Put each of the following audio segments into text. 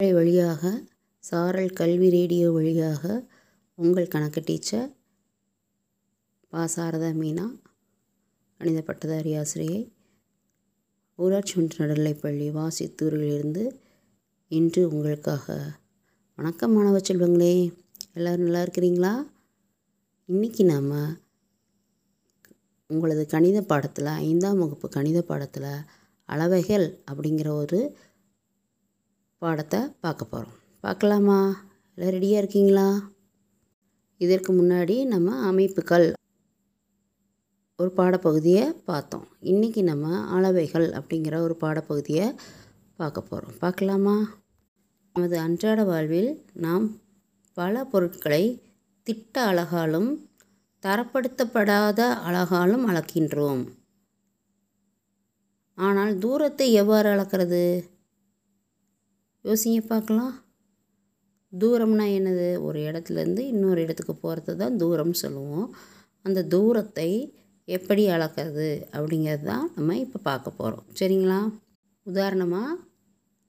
இலை வழியாக சாரல் கல்வி ரேடியோ வழியாக உங்கள் கணக்கு டீச்சர் பா சாரதா மீனா கணித பட்டதாரி ஆசிரியை ஊராட்சி ஒன்று நடுநிலைப்பள்ளி வாசித்தூரிலிருந்து இன்று உங்களுக்காக. வணக்கம் மாணவ செல்வங்களே எல்லோரும் நல்லா இருக்கிறீங்களா? இன்றைக்கி நாம் உங்களது கணித பாடத்தில் ஐந்தாம் வகுப்பு கணித பாடத்தில் அளவைகள் அப்படிங்கிற ஒரு பாடத்தை பார்க்க போகிறோம் பார்க்கலாமா எல்லாம் ரெடியாக இருக்கீங்களா? இதற்கு முன்னாடி நம்ம அமைப்புகள் ஒரு பாடப்பகுதியை பார்த்தோம். இன்றைக்கி நம்ம அளவைகள் அப்படிங்கிற ஒரு பாடப்பகுதியை பார்க்க போகிறோம் பார்க்கலாமா? நமது அன்றாட வாழ்வில் நாம் பல பொருட்களை திட்ட அழகாலும் தரப்படுத்தப்படாத அழகாலும் அளக்கின்றோம். ஆனால் தூரத்தை எவ்வாறு அளக்கிறது? யோசிங்க பார்க்கலாம். தூரம்னா என்னது? ஒரு இடத்துலேருந்து இன்னொரு இடத்துக்கு போகிறது தான் தூரம் சொல்லுவோம். அந்த தூரத்தை எப்படி அளக்கிறது அப்படிங்கிறது தான் நம்ம இப்போ பார்க்க போகிறோம் சரிங்களா? உதாரணமாக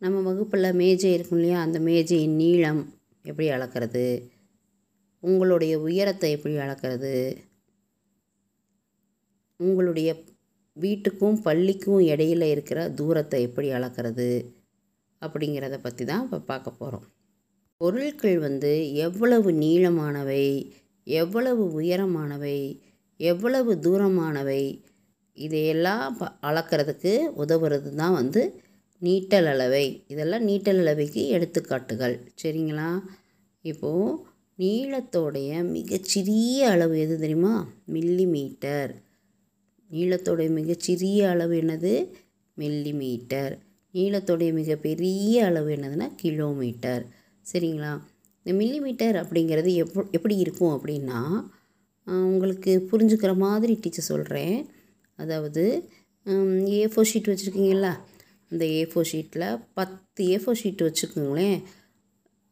நம்ம வகுப்பில் மேஜை இருக்கும் இல்லையா? அந்த மேஜையின் நீளம் எப்படி அளக்கிறது? உங்களுடைய உயரத்தை எப்படி அளக்கிறது? உங்களுடைய வீட்டுக்கும் பள்ளிக்கும் இடையில் இருக்கிற தூரத்தை எப்படி அளக்கிறது? அப்படிங்கிறத பற்றி தான் இப்போ பார்க்க போகிறோம் பொருட்கள் வந்து எவ்வளவு நீளமானவை எவ்வளவு உயரமானவை எவ்வளவு தூரமானவை இதையெல்லாம் ப அளக்கிறதுக்கு உதவுறது தான் வந்து நீட்டல் அளவை. இதெல்லாம் நீட்டல் அளவைக்கு எடுத்துக்காட்டுகள். சரிங்களா? இப்போது நீளத்தோடைய மிகச்சிறிய அளவு எது தெரியுமா? மில்லி மீட்டர் நீளத்தோடைய மிகச்சிறிய அளவு என்னது? மில்லி மீட்டர் நீளத்தோடைய மிகப்பெரிய அளவு என்னதுன்னா கிலோமீட்டர். சரிங்களா? இந்த மில்லிமீட்டர் அப்படிங்கிறது எப் எப்படி இருக்கும் அப்படின்னா உங்களுக்கு புரிஞ்சுக்கிற மாதிரி டீச்சர் சொல்கிறேன் அதாவது ஏ ஃபோர் ஷீட் வச்சுருக்கீங்களா அந்த ஏ ஃபோர் ஷீட்டில் பத்து ஏ ஃபோர் ஷீட் வச்சுக்கோங்களேன்.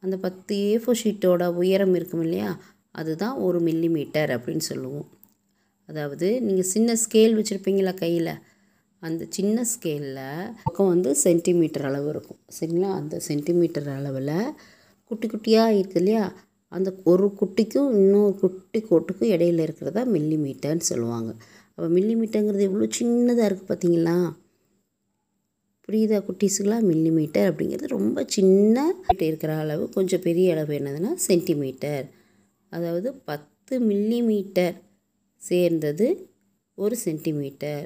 அந்த பத்து ஏ ஃபோர் ஷீட்டோட உயரம் இருக்கும் இல்லையா? அதுதான் ஒரு மில்லிமீட்டர் அப்படின்னு சொல்லுவோம். அதாவது நீங்கள் சின்ன ஸ்கேல் வச்சுருப்பீங்களா கையில்? அந்த சின்ன ஸ்கேலில் பக்கம் வந்து சென்டிமீட்டர் அளவு இருக்கும். சரிங்களா? அந்த சென்டிமீட்டர் அளவில் குட்டி குட்டியாக இருக்குது இல்லையா? அந்த ஒரு குட்டிக்கும் இன்னொரு குட்டி கோட்டுக்கும் இடையில இருக்கிறதா மில்லி மீட்டர்னு சொல்லுவாங்க. அப்போ மில்லி மீட்டருங்கிறது எவ்வளோ சின்னதாக இருக்குது பார்த்தீங்களா புரியுதா குட்டீஸுக்கெலாம் மில்லி மீட்டர் அப்படிங்கிறது ரொம்ப சின்ன இருக்கிற அளவு கொஞ்சம் பெரிய அளவு என்னதுன்னா சென்டிமீட்டர் அதாவது பத்து மில்லி மீட்டர் சேர்ந்தது ஒரு சென்டிமீட்டர்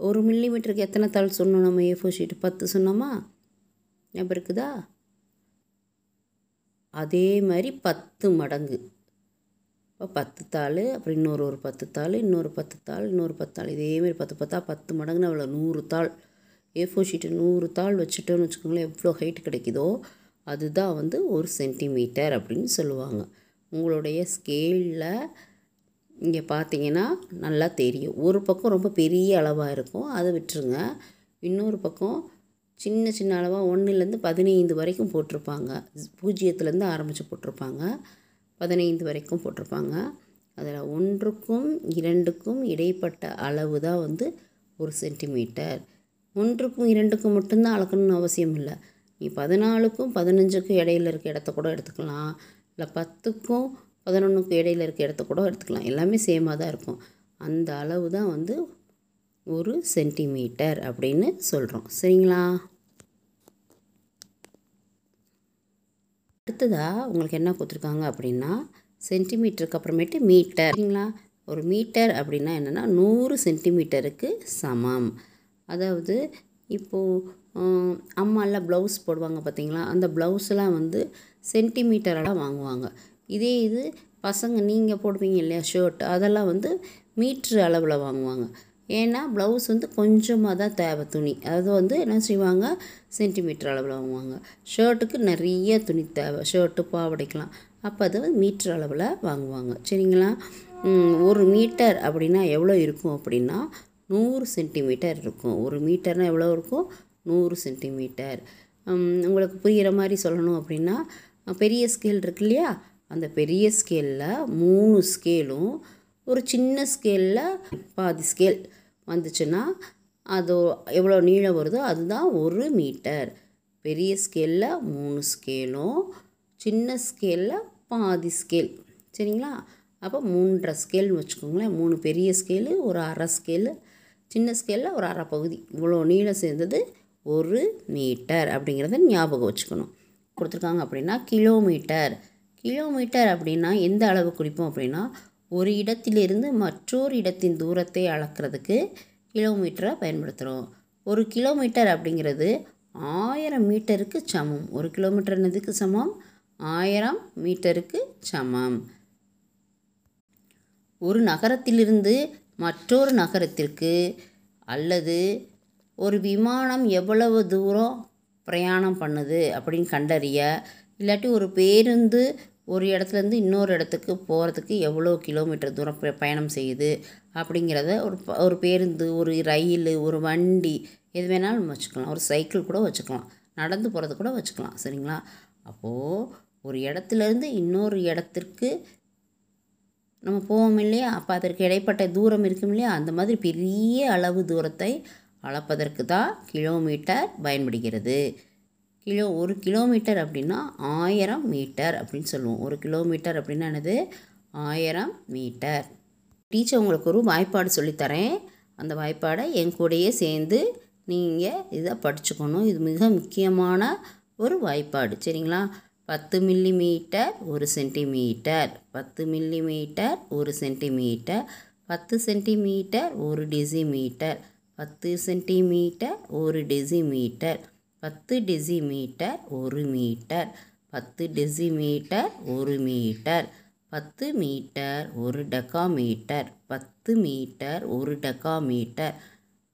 ஒரு மில்லி மீட்டருக்கு எத்தனை தாள் சொன்னோம் நம்ம ஏ ஃபோர் ஷீட்டு பத்து சொன்னோமா? ஞாபகம் இருக்குதா? அதே மாதிரி பத்து மடங்கு. இப்போ பத்து தாள் அப்புறம் இன்னொரு ஒரு பத்து தாள் இன்னொரு பத்து தாள் இன்னொரு பத்து தாள். இதேமாரி பத்து பத்தா பத்து மடங்குன்னு அவ்வளோ நூறு தாள். ஏ ஃபோர் ஷீட்டு நூறு தாள் வச்சுட்டோன்னு வச்சுக்கோங்களேன் எவ்வளோ ஹைட் கிடைக்குதோ அதுதான் வந்து ஒரு சென்டிமீட்டர் அப்படின்னு சொல்லுவாங்க. உங்களுடைய ஸ்கேலில் இங்கே பார்த்தீங்கன்னா நல்லா தெரியும். ஒரு பக்கம் ரொம்ப பெரிய அளவாக இருக்கும். அதை விட்டுருங்க. இன்னொரு பக்கம் சின்ன சின்ன அளவாக ஒன்றுலேருந்து பதினைந்து வரைக்கும் போட்டிருப்பாங்க. பூஜ்ஜியத்துலேருந்து ஆரம்பித்து போட்டிருப்பாங்க. பதினைந்து வரைக்கும் போட்டிருப்பாங்க. அதில் ஒன்றுக்கும் இரண்டுக்கும் இடைப்பட்ட அளவு தான் வந்து ஒரு சென்டிமீட்டர். ஒன்றுக்கும் இரண்டுக்கும் மட்டும்தான் அளக்கணும்னு அவசியம் இல்லை. நீ பதினாலுக்கும் பதினஞ்சுக்கும் இடையில இருக்க இடத்த கூட எடுத்துக்கலாம். இல்லை பத்துக்கும் பதினொன்றுக்கு இடையில இருக்க இடத்த கூட எடுத்துக்கலாம். எல்லாமே சேமாக தான் இருக்கும். அந்த அளவு தான் வந்து ஒரு சென்டிமீட்டர் அப்படின்னு சொல்கிறோம் சரிங்களா? அடுத்ததாக உங்களுக்கு என்ன கொடுத்துருக்காங்க அப்படின்னா சென்டிமீட்டருக்கு அப்புறமேட்டு மீட்டர் சரிங்களா? ஒரு மீட்டர் அப்படின்னா என்னென்னா நூறு சென்டிமீட்டருக்கு சமம். அதாவது இப்போது அம்மாலாம் ப்ளவுஸ் போடுவாங்க பார்த்தீங்களா அந்த ப்ளவுஸ்லாம் வந்து சென்டிமீட்டரெல்லாம் வாங்குவாங்க. இதே இது பசங்க நீங்கள் போடுவீங்க இல்லையா ஷர்ட் அதெல்லாம் வந்து மீட்ரு அளவில் வாங்குவாங்க. ஏன்னா ப்ளவுஸ் வந்து கொஞ்சமாக தான் தேவை துணி. அது வந்து என்ன செய்வாங்க? சென்டிமீட்டர் அளவில் வாங்குவாங்க. ஷர்ட்டுக்கு நிறைய துணி தேவை. ஷர்ட்டு பாவடைக்கலாம் அப்போ அது வந்து மீட்ரு அளவில் வாங்குவாங்க. சரிங்களா? ஒரு மீட்டர் அப்படின்னா எவ்வளோ இருக்கும் அப்படின்னா நூறு சென்டிமீட்டர் இருக்கும். ஒரு மீட்டர்னால் எவ்வளோ இருக்கும்? நூறு சென்டிமீட்டர் உங்களுக்கு புரிகிற மாதிரி சொல்லணும் அப்படின்னா பெரிய ஸ்கேல் இருக்கு இல்லையா? அந்த பெரிய ஸ்கேலில் மூணு ஸ்கேலும் ஒரு சின்ன ஸ்கேலில் பாதி ஸ்கேல் வந்துச்சுன்னா அது எவ்வளோ நீளம் வருதோ அதுதான் ஒரு மீட்டர் பெரிய ஸ்கேலில் மூணு ஸ்கேலும் சின்ன ஸ்கேலில் பாதி ஸ்கேல் சரிங்களா? அப்போ மூன்றரை ஸ்கேல்னு வச்சுக்கோங்களேன். மூணு பெரிய ஸ்கேலு ஒரு அரை ஸ்கேலு சின்ன ஸ்கேலில் ஒரு அரை பகுதி. இவ்வளோ நீளம் சேர்ந்தது ஒரு மீட்டர் அப்படிங்கிறத ஞாபகம் வச்சுக்கணும். கொடுத்துருக்காங்க அப்படின்னா கிலோமீட்டர் கிலோமீட்டர் அப்படின்னா எந்த அளவு குறிப்போம் அப்படின்னா ஒரு இடத்திலிருந்து மற்றொரு இடத்தின் தூரத்தை அளக்கிறதுக்கு கிலோமீட்டரை பயன்படுத்துகிறோம். ஒரு கிலோமீட்டர் அப்படிங்கிறது ஆயிரம் மீட்டருக்கு சமம். ஒரு கிலோமீட்டர் என்னதுக்கு சமம்? ஆயிரம் மீட்டருக்கு சமம். ஒரு நகரத்திலிருந்து மற்றொரு நகரத்திற்கு அல்லது ஒரு விமானம் எவ்வளவு தூரம் பிரயாணம் பண்ணுது அப்படின்னு கண்டறிய இல்லாட்டி ஒரு பேருந்து ஒரு இடத்துலேருந்து இன்னொரு இடத்துக்கு போகிறதுக்கு எவ்வளோ கிலோமீட்டர் தூரம் பயணம் செய்யுது அப்படிங்கிறத ஒரு ப- ஒரு பேருந்து ஒரு ரயில் ஒரு வண்டி எது வேணாலும் நம்ம வச்சுக்கலாம். ஒரு சைக்கிள் கூட வச்சுக்கலாம். நடந்து போகிறது கூட வச்சுக்கலாம். சரிங்களா? அப்போது ஒரு இடத்துலேருந்து இன்னொரு இடத்திற்கு நம்ம போவோம் இல்லையா? அப்போ அதற்கு இடைப்பட்ட தூரம் இருக்கும் இல்லையா? அந்த மாதிரி பெரிய அளவு தூரத்தை அளப்பதற்கு தான் கிலோமீட்டர் பயன்படுகிறது. கிலோ ஒரு கிலோமீட்டர் அப்படின்னா ஆயிரம் மீட்டர் அப்படின்னு சொல்லுவோம். ஒரு கிலோமீட்டர் அப்படின்னா என்னது? ஆயிரம் மீட்டர். டீச்சர் உங்களுக்கு ஒரு வாய்ப்பாடு சொல்லித்தரேன். அந்த வாய்ப்பாடை என் கூடையே சேர்ந்து நீங்கள் இதை படிச்சுக்கணும். இது மிக முக்கியமான ஒரு வாய்ப்பாடு. சரிங்களா? பத்து மில்லி மீட்டர் ஒரு சென்டிமீட்டர். பத்து மில்லி மீட்டர் ஒரு சென்டிமீட்டர். பத்து சென்டிமீட்டர் ஒரு டெசிமீட்டர். பத்து சென்டிமீட்டர் ஒரு டெசிமீட்டர். பத்து டெசிமீட்டர் ஒரு மீட்டர். பத்து டெசிமீட்டர் ஒரு மீட்டர். பத்து மீட்டர் ஒரு டெக்காமீட்டர். பத்து மீட்டர் ஒரு டெக்காமீட்டர்.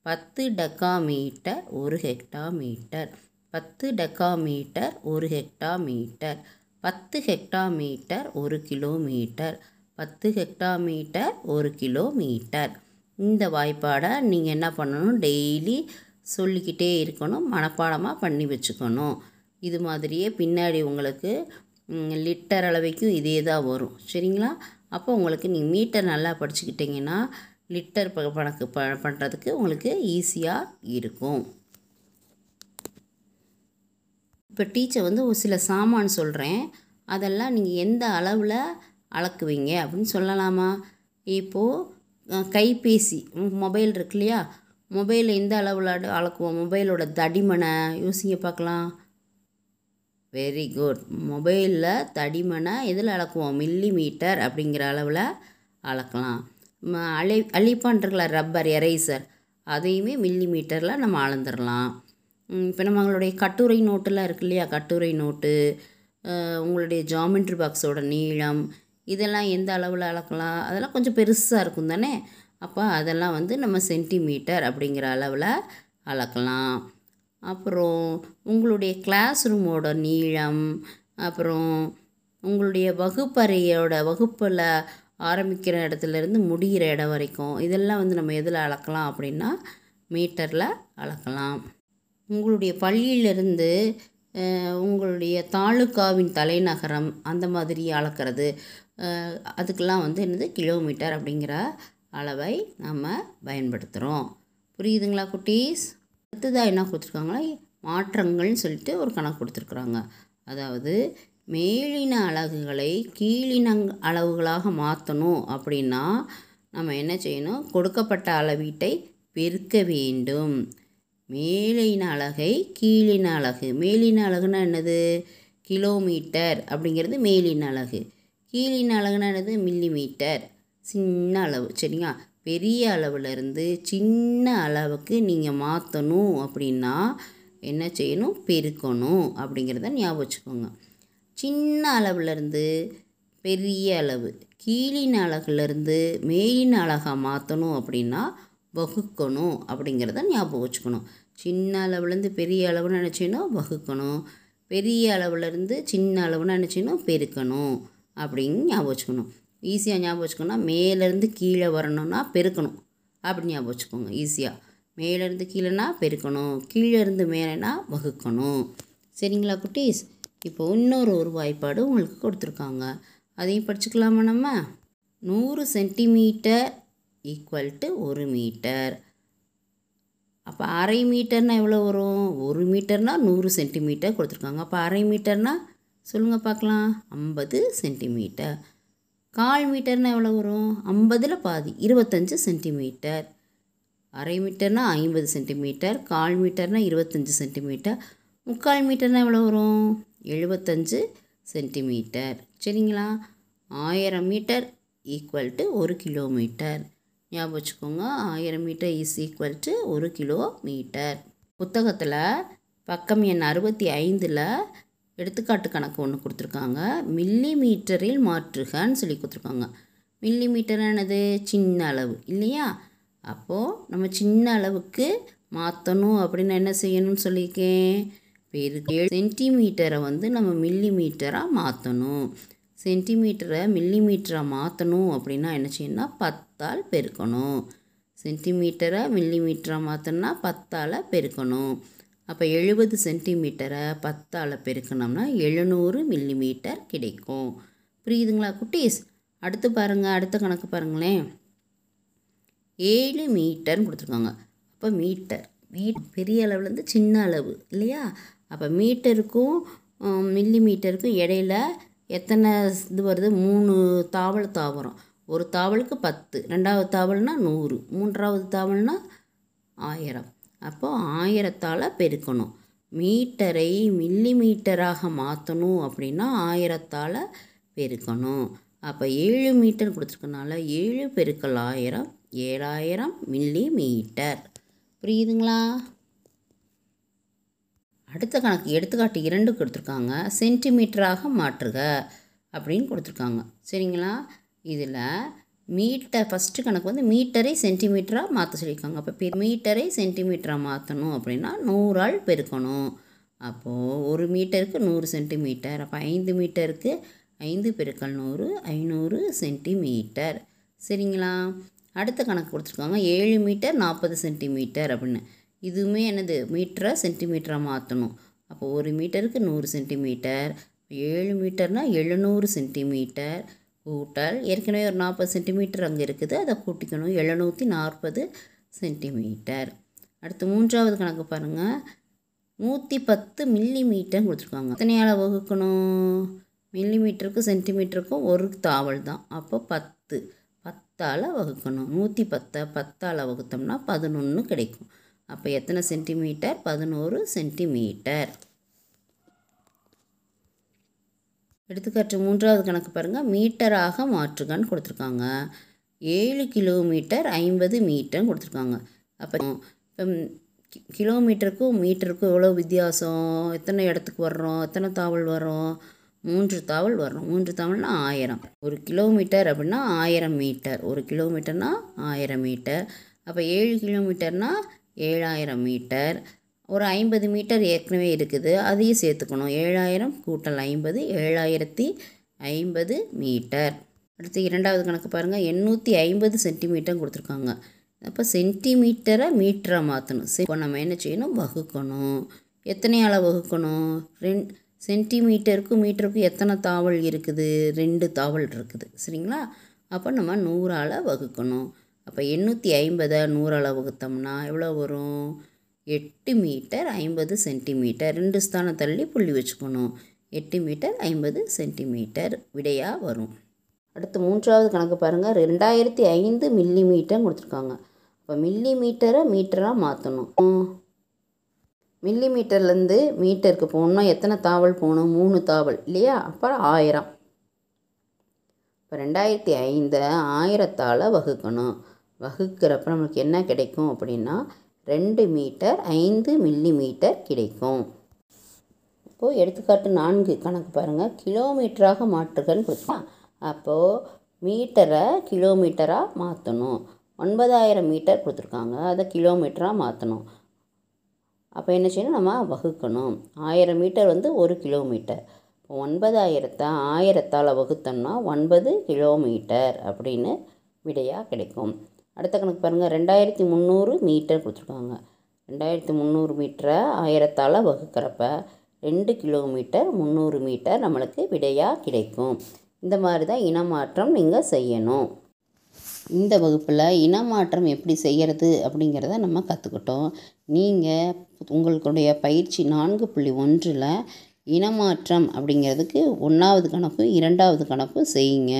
பத்து டெக்காமீட்டர் ஒரு ஹெக்டாமீட்டர். பத்து டெக்காமீட்டர் ஒரு ஹெக்டாமீட்டர். பத்து ஹெக்டாமீட்டர் ஒரு கிலோமீட்டர். பத்து ஹெக்டாமீட்டர் ஒரு கிலோமீட்டர். இந்த வாய்ப்பாடை நீங்கள் என்ன பண்ணணும்? டெய்லி சொல்லிக்கிட்டே இருக்கணும் மனப்பாடமாக பண்ணி வச்சுக்கணும். இது மாதிரியே பின்னாடி உங்களுக்கு லிட்டர் அளவைக்கும் இதே தான் வரும். சரிங்களா? அப்போ உங்களுக்கு நீங்கள் மீட்டர் நல்லா படிச்சுக்கிட்டிங்கன்னா லிட்டர் ப கணக்கு ப பண்ணுறதுக்கு உங்களுக்கு ஈஸியாக இருக்கும். இப்போ டீச்சர் வந்து ஒரு சில சாமான் சொல்கிறேன் அதெல்லாம் நீங்கள் எந்த அளவில் அளக்குவீங்க அப்படின்னு சொல்லலாமா? இப்போது கைபேசி மொபைல் இருக்கு இல்லையா? மொபைல் எந்த அளவில் அடு- அளக்குவோம்? மொபைலோட தடிமனை யோசிங்க பார்க்கலாம் வெரி குட் மொபைலில் தடிமனை எதில் அளக்குவோம்? மில்லி மீட்டர் அப்படிங்கிற அளவில் அளக்கலாம். ம, அழி அழிப்பான் ரப்பர் எரேசர் அதையுமே மில்லி மீட்டரில் நம்ம அளந்துடலாம் இப்போ நம்மளுடைய கட்டுரை நோட்டெல்லாம் இருக்கு இல்லையா? கட்டுரை நோட்டு உங்களுடைய ஜாமெண்ட்ரி பாக்ஸோட நீளம் இதெல்லாம் எந்த அளவில் அளக்கலாம்? அதெல்லாம் கொஞ்சம் பெருசாக இருக்கும் தானே? அப்போ அதெல்லாம் வந்து நம்ம சென்டிமீட்டர் அப்படிங்கிற அளவில் அளக்கலாம். அப்புறம் உங்களுடைய கிளாஸ் ரூமோட நீளம் அப்புறம் உங்களுடைய வகுப்பறையோட வகுப்பில் ஆரம்பிக்கிற இடத்துலேருந்து முடிகிற இடம் வரைக்கும் இதெல்லாம் வந்து நம்ம எதில் அளக்கலாம் அப்படின்னா மீட்டரில் அளக்கலாம். உங்களுடைய பள்ளியிலிருந்து உங்களுடைய தாலுக்காவின் தலைநகரம் அந்த மாதிரி அளக்கிறது. அதுக்கெல்லாம் வந்து என்னது? கிலோமீட்டர் அப்படிங்கிற அளவை நம்ம பயன்படுத்துகிறோம் புரியுதுங்களா குட்டீஸ்? அடுத்ததாக என்ன கொடுத்துருக்காங்களா மாற்றங்கள்னு சொல்லிட்டு ஒரு கணக்கு கொடுத்துருக்குறாங்க. அதாவது மேலின அலகுகளை கீழின அளவுகளாக மாற்றணும் அப்படின்னா நம்ம என்ன செய்யணும்? கொடுக்கப்பட்ட அளவீட்டை பெருக்க வேண்டும். மேலின அலகை கீழின அலகு. மேலின அலகுனா என்னது? கிலோமீட்டர் அப்படிங்கிறது மேலின அலகு. கீழின அலகுனா என்னது? மில்லிமீட்டர். சின்ன அளவு சரிங்களா? பெரிய அளவுலேருந்து சின்ன அளவுக்கு நீங்கள் மாற்றணும் அப்படின்னா என்ன செய்யணும்? பெருக்கணும் அப்படிங்கிறத ஞாபகம் வச்சுக்கோங்க. சின்ன அளவுலேருந்து பெரிய அளவு கீழின அழகுலேருந்து மேலின் அழகாக மாற்றணும் அப்படின்னா வகுக்கணும் அப்படிங்கிறத ஞாபகம் வச்சுக்கணும். சின்ன அளவுலேருந்து பெரிய அளவுன்னு நினச்சினோ வகுக்கணும். பெரிய அளவுலேருந்து சின்ன அளவுன்னு நினச்சினோ பெருக்கணும் அப்படின்னு ஞாபகம் வச்சுக்கணும். ஈஸியாக ஞாபகம் வச்சுக்கோன்னா மேலேருந்து கீழே வரணும்னா பெருக்கணும். அப்படி ஞாபகம் வச்சுக்கோங்க ஈஸியாக மேலேருந்து கீழேனா பெருக்கணும் கீழேருந்து மேலேனா வகுக்கணும். சரிங்களா குட்டீஸ்? இப்போ இன்னொரு ஒரு வாய்ப்பாடு உங்களுக்கு கொடுத்துருக்காங்க. அதையும் படிச்சுக்கலாமா நம்ம? நூறு சென்டிமீட்டர் ஈக்குவல் டு ஒரு மீட்டர். அப்போ அரை மீட்டர்னால் எவ்வளோ வரும்? ஒரு மீட்டர்னால் நூறு சென்டிமீட்டர் கொடுத்துருக்காங்க. அப்போ அரை மீட்டர்னால் சொல்லுங்கள் பார்க்கலாம். ஐம்பது சென்டிமீட்டர். கால் மீட்டர்னால் எவ்வளோ வரும்? ஐம்பதில் பாதி இருபத்தஞ்சு சென்டிமீட்டர். அரை மீட்டர்னால் ஐம்பது சென்டிமீட்டர் கால் மீட்டர்னால் இருபத்தஞ்சி சென்டிமீட்டர். முக்கால் மீட்டர்னால் எவ்வளோ வரும்? எழுபத்தஞ்சு சென்டிமீட்டர். சரிங்களா? ஆயிரம் மீட்டர் ஈக்குவல் டு ஒரு கிலோமீட்டர் ஞாபகம் வச்சுக்கோங்க ஆயிரம் மீட்டர் இஸ் ஈக்குவல் டு ஒரு கிலோ மீட்டர். புத்தகத்தில் பக்கம் எண் அறுபத்தி ஐந்தில் எடுத்துக்காட்டு கணக்கு ஒன்று கொடுத்துருக்காங்க. மில்லி மீட்டரில் மாற்றுகன்னு சொல்லி கொடுத்துருக்காங்க. மில்லி மீட்டர் என்னது சின்ன அளவு இல்லையா? அப்போது நம்ம சின்ன அளவுக்கு மாற்றணும் அப்படின்னு என்ன செய்யணும்னு சொல்லியிருக்கேன்? பெருக்கு சென்டிமீட்டரை வந்து நம்ம மில்லி மீட்டராக மாற்றணும் சென்டிமீட்டரை மில்லி மீட்டராக மாற்றணும் அப்படின்னா என்ன செய்யணும்னா பத்தால் பெருக்கணும். சென்டிமீட்டரை மில்லி மீட்டராக மாற்றணும்னா பத்தால் பெருக்கணும். அப்போ எழுபது சென்டிமீட்டரை பத்தால் பெருக்கணும்னா எழுநூறு மில்லி மீட்டர் கிடைக்கும். புரியுதுங்களா குட்டீஸ்? அடுத்து பாருங்கள் அடுத்த கணக்கு பாருங்களேன். ஏழு மீட்டர்னு கொடுத்துருக்காங்க. அப்போ மீட்டர் மீட் பெரிய அளவுலேருந்து சின்ன அளவு இல்லையா? அப்போ மீட்டருக்கும் மில்லி மீட்டருக்கும் இடையில எத்தனை இது வருது? மூணு தாவல் தாவரம். ஒரு தாவலுக்கு பத்து ரெண்டாவது தாவல்னா நூறு மூன்றாவது தாவல்னால் ஆயிரம். அப்போது ஆயிரத்தால் பெருக்கணும். மீட்டரை மில்லி மீட்டராக மாற்றணும் அப்படின்னா ஆயிரத்தால் பெருக்கணும். அப்போ ஏழு மீட்டர் கொடுத்துருக்கனால ஏழு பெருக்கல் ஆயிரம் ஏழாயிரம் மில்லி மீட்டர் புரியுதுங்களா? அடுத்த கணக்கு எடுத்துக்காட்டு இரண்டு கொடுத்துருக்காங்க. சென்டிமீட்டராக மாற்றுக அப்படின்னு கொடுத்துருக்காங்க. சரிங்களா? இதில் மீட்டர் ஃபஸ்ட்டு கணக்கு வந்து மீட்டரை சென்டிமீட்டராக மாற்ற சொல்லியிருக்காங்க. அப்போ பெ மீட்டரை சென்டிமீட்டராக மாற்றணும் அப்படின்னா நூறால் பெருக்கணும். அப்போது ஒரு மீட்டருக்கு நூறு சென்டிமீட்டர் அப்போ ஐந்து மீட்டருக்கு ஐந்து பெருக்கல் நூறு ஐநூறு சென்டிமீட்டர் சரிங்களா? அடுத்த கணக்கு கொடுத்துருக்காங்க. ஏழு மீட்டர் நாற்பது சென்டிமீட்டர் அப்படின்னு. இதுவுமே என்னது? மீட்டரை சென்டிமீட்டராக மாற்றணும் அப்போ ஒரு மீட்டருக்கு நூறு சென்டிமீட்டர் ஏழு மீட்டர்னால் எழுநூறு சென்டிமீட்டர் கூட்டல் ஏற்கனவே ஒரு நாற்பது சென்டிமீட்டர் அங்கே இருக்குது. அதை கூட்டிக்கணும். எழுநூற்றி நாற்பது சென்டிமீட்டர். அடுத்து மூன்றாவது கணக்கு பாருங்கள் நூற்றி பத்து மில்லி மீட்டர் கொடுத்துருக்காங்க எத்தனையால் வகுக்கணும்? மில்லி மீட்டருக்கும் சென்டிமீட்டருக்கும் ஒரு தாவல் தான். அப்போ பத்து. பத்தால் வகுக்கணும். நூற்றி பத்தை பத்தால் வகுத்தோம்னா பதினொன்று கிடைக்கும். அப்போ எத்தனை சென்டிமீட்டர்? பதினோரு சென்டிமீட்டர். எடுத்துக்காட்டு மூன்றாவது கணக்கு பாருங்கள் மீட்டராக மாற்றுகன்னு கொடுத்துருக்காங்க. ஏழு கிலோமீட்டர் ஐம்பது மீட்டர்னு கொடுத்துருக்காங்க. அப்போ இப்போ கிலோமீட்டருக்கும் மீட்டருக்கும் எவ்வளோ வித்தியாசம்? எத்தனை இடத்துக்கு வர்றோம்? எத்தனை தாவல் வரும் மூன்று தாவல் வரும் மூன்று தாவல்னா ஆயிரம். ஒரு கிலோமீட்டர் அப்படின்னா ஆயிரம் மீட்டர். ஒரு கிலோமீட்டர்னால் ஆயிரம் மீட்டர். அப்போ ஏழு கிலோமீட்டர்னால் ஏழாயிரம் மீட்டர். ஒரு ஐம்பது மீட்டர் ஏற்கனவே இருக்குது. அதையும் சேர்த்துக்கணும். ஏழாயிரம் கூட்டல் ஐம்பது ஏழாயிரத்தி ஐம்பது மீட்டர். அடுத்து இரண்டாவது கணக்கு பாருங்கள் எண்ணூற்றி ஐம்பது சென்டிமீட்டர் கொடுத்துருக்காங்க. அப்போ சென்டிமீட்டரை மீட்டராக மாற்றணும் இப்போ நம்ம என்ன செய்யணும்? வகுக்கணும். எத்தனையால் வகுக்கணும்? ரெண் சென்டிமீட்டருக்கும் மீட்டருக்கும் எத்தனை தாவல் இருக்குது? ரெண்டு தாவல் இருக்குது. சரிங்களா? அப்போ நம்ம நூறால் வகுக்கணும். அப்போ எண்ணூற்றி ஐம்பதை நூறால் வகுத்தோம்னா எவ்வளோ வரும்? எட்டு மீட்டர் ஐம்பது சென்டிமீட்டர். ரெண்டு ஸ்தானம் தள்ளி புள்ளி வச்சுக்கணும். எட்டு மீட்டர் ஐம்பது சென்டிமீட்டர். விடையாக வரும். அடுத்து மூன்றாவது கணக்கு பாருங்கள் ரெண்டாயிரத்தி ஐந்து மில்லி மீட்டர் கொடுத்துருக்காங்க. இப்போ மில்லி மீட்டரை மீட்டராக மாற்றணும் மில்லி மீட்டர்லேருந்து மீட்டருக்கு போகணும்னா எத்தனை தாவல் போகணும்? மூணு தாவல் இல்லையா? அப்போ ஆயிரம். இப்போ ரெண்டாயிரத்தி ஐந்தை ஆயிரத்தால் வகுக்கணும். வகுக்கிறப்ப நம்மளுக்கு என்ன கிடைக்கும் அப்படின்னா ரெண்டு மீட்டர் ஐந்து மில்லி மீட்டர் கிடைக்கும். இப்போது எடுத்துக்காட்டு நான்கு கணக்கு பாருங்கள் கிலோமீட்டராக மாற்றுகன்னு கொடுத்தா அப்போது மீட்டரை கிலோமீட்டராக மாற்றணும் ஒன்பதாயிரம் மீட்டர் கொடுத்துருக்காங்க. அதை கிலோமீட்டராக மாற்றணும் அப்போ என்ன செய்யணும்? நம்ம வகுக்கணும். ஆயிரம் மீட்டர் வந்து ஒரு கிலோமீட்டர். இப்போ ஒன்பதாயிரத்தை ஆயிரத்தால் வகுத்தோம்னா ஒன்பது கிலோமீட்டர் அப்படின்னு விடையாக கிடைக்கும். அடுத்த கணக்கு பாருங்கள் ரெண்டாயிரத்தி முந்நூறு மீட்டர் கொடுத்துருக்காங்க. ரெண்டாயிரத்தி முந்நூறு மீட்டரை ஆயிரத்தால் வகுக்கிறப்ப ரெண்டு கிலோமீட்டர் முந்நூறு மீட்டர் நம்மளுக்கு விடையாக கிடைக்கும். இந்த மாதிரி தான் இனமாற்றம் நீங்கள் செய்யணும். இந்த வகுப்பில் இனமாற்றம் எப்படி செய்கிறது அப்படிங்கிறத நம்ம கற்றுக்கிட்டோம் நீங்கள் உங்களுடைய பயிற்சி நான்கு புள்ளி ஒன்றில் இனமாற்றம் அப்படிங்கிறதுக்கு ஒன்றாவது கணக்கு இரண்டாவது கணக்கு செய்யுங்க.